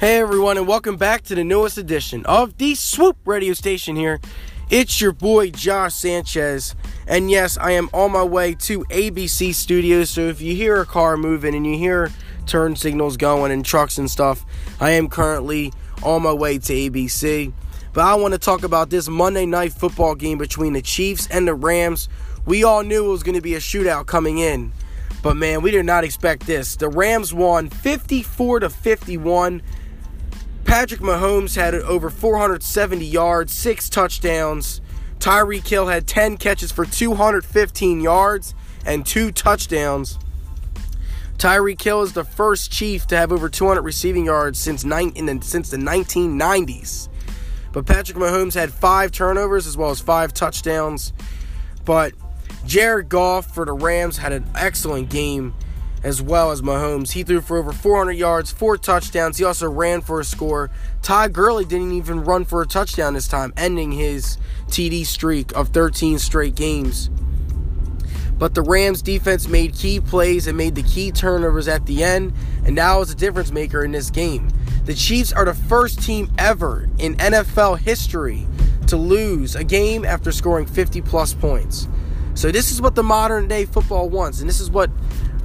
Hey everyone, and welcome back to the newest edition of the Swoop Radio Station here. It's your boy Josh Sanchez, and yes, I am on my way to ABC Studios. So if you hear a car moving and you hear turn signals going and trucks and stuff, I am currently on my way to ABC. But I want to talk about this Monday night football game between the Chiefs and the Rams. We all knew it was going to be a shootout coming in, but man, we did not expect this. The Rams won 54 to 51. Patrick Mahomes had over 470 yards, six touchdowns. Tyreek Hill had 10 catches for 215 yards and two touchdowns. Tyreek Hill is the first Chief to have over 200 receiving yards since, the, since the 1990s. But Patrick Mahomes had five turnovers as well as five touchdowns. But Jared Goff for the Rams had an excellent game as well as Mahomes. He threw for over 400 yards, four touchdowns. He also ran for a score. Todd Gurley didn't even run for a touchdown this time, ending his TD streak of 13 straight games. But the Rams defense made key plays and made the key turnovers at the end, and now was a difference maker in this game. The Chiefs are the first team ever in NFL history to lose a game after scoring 50 plus points. So this is what the modern day football wants, and this is what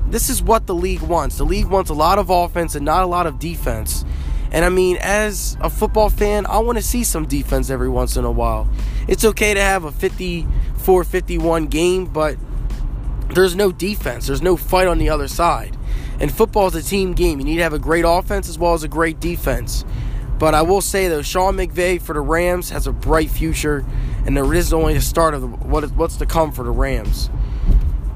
this is what the league wants. The league wants a lot of offense and not a lot of defense. And I mean, as a football fan, I want to see some defense every once in a while. It's okay to have a 54 51 game, but there's no defense, there's no fight on the other side. And football is a team game. You need to have a great offense as well as a great defense. But I will say though, Sean McVay for the Rams has a bright future, and there is only the start of what what's to come for the Rams.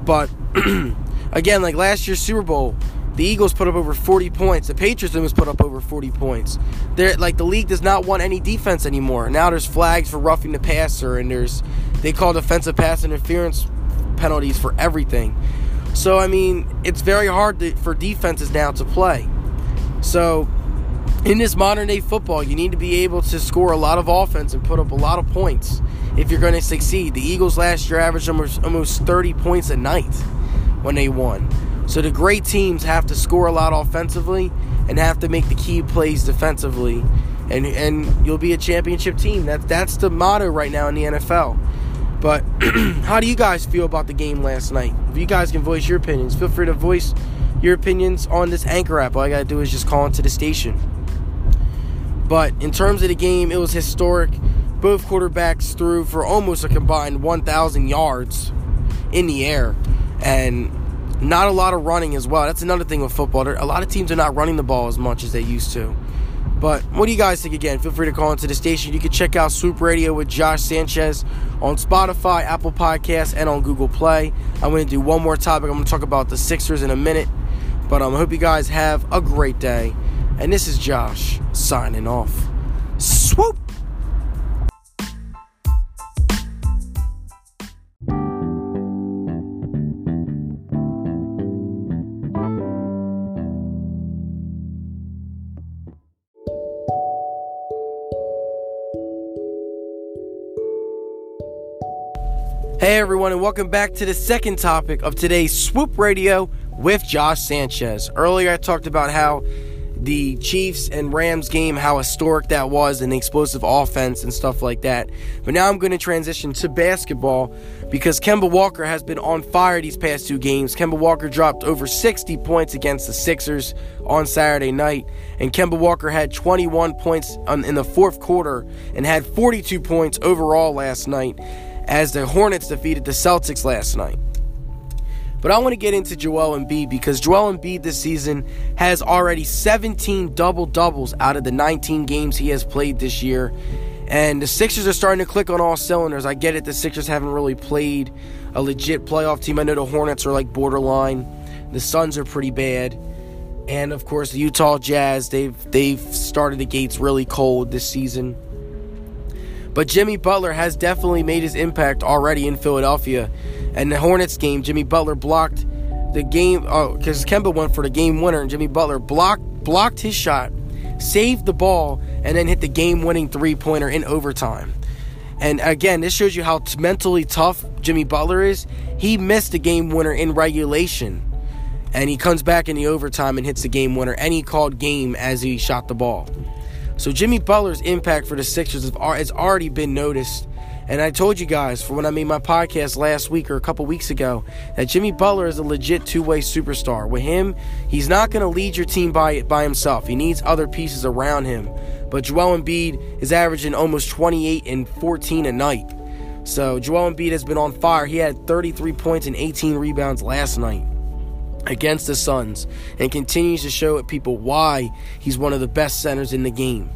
But Again, like last year's Super Bowl, the Eagles put up over 40 points. The Patriots almost put up over 40 points. They're like the league does not want any defense anymore. Now there's flags for roughing the passer, and there's they call defensive pass interference penalties for everything. So I mean, it's very hard to, for defenses now to play. So in this modern day football, you need to be able to score a lot of offense and put up a lot of points if you're going to succeed. The Eagles last year averaged almost, almost 30 points a night when they won. So the great teams have to score a lot offensively and have to make the key plays defensively, and and you'll be a championship team. That's that's the motto right now in the NFL. But how do you guys feel about the game last night? If you guys can voice your opinions, feel free to voice your opinions on this Anchor app. All you gotta do is just call into the station. But in terms of the game, it was historic. Both quarterbacks threw for almost a combined 1,000 yards in the air and not a lot of running as well. That's another thing with football. A lot of teams are not running the ball as much as they used to. But what do you guys think again? Feel free to call into the station. You can check out Swoop Radio with Josh Sanchez on Spotify, Apple Podcasts, and on Google Play. I'm going to do one more topic. I'm going to talk about the Sixers in a minute. But um, I hope you guys have a great day. And this is Josh signing off. Swoop! Hey everyone, and welcome back to the second topic of today's Swoop Radio with Josh Sanchez. Earlier, I talked about how the Chiefs and Rams game, how historic that was, and the explosive offense and stuff like that. But now I'm going to transition to basketball because Kemba Walker has been on fire these past two games. Kemba Walker dropped over 60 points against the Sixers on Saturday night, and Kemba Walker had 21 points in the fourth quarter and had 42 points overall last night as the Hornets defeated the Celtics last night. But I want to get into Joel Embiid because Joel Embiid this season has already 17 double doubles out of the 19 games he has played this year. And the Sixers are starting to click on all cylinders. I get it, the Sixers haven't really played a legit playoff team. I know the Hornets are like borderline. The Suns are pretty bad. And of course the Utah Jazz, they've they've started the gates really cold this season. But Jimmy Butler has definitely made his impact already in Philadelphia. And the Hornets game, Jimmy Butler blocked the game Oh, because Kemba went for the game winner, and Jimmy Butler blocked blocked his shot, saved the ball, and then hit the game-winning three-pointer in overtime. And again, this shows you how mentally tough Jimmy Butler is. He missed the game winner in regulation. And he comes back in the overtime and hits the game winner, and he called game as he shot the ball. So Jimmy Butler's impact for the Sixers has already been noticed. And I told you guys for when I made my podcast last week or a couple weeks ago that Jimmy Butler is a legit two-way superstar. With him, he's not going to lead your team by by himself. He needs other pieces around him. But Joel Embiid is averaging almost 28 and 14 a night. So Joel Embiid has been on fire. He had 33 points and 18 rebounds last night against the Suns and continues to show people why he's one of the best centers in the game.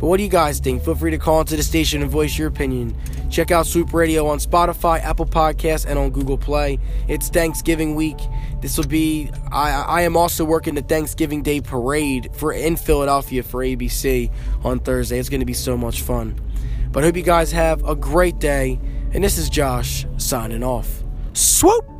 But what do you guys think? Feel free to call into the station and voice your opinion. Check out Swoop Radio on Spotify, Apple Podcasts, and on Google Play. It's Thanksgiving week. This will be. I, I am also working the Thanksgiving Day parade for in Philadelphia for ABC on Thursday. It's going to be so much fun. But I hope you guys have a great day. And this is Josh signing off. Swoop.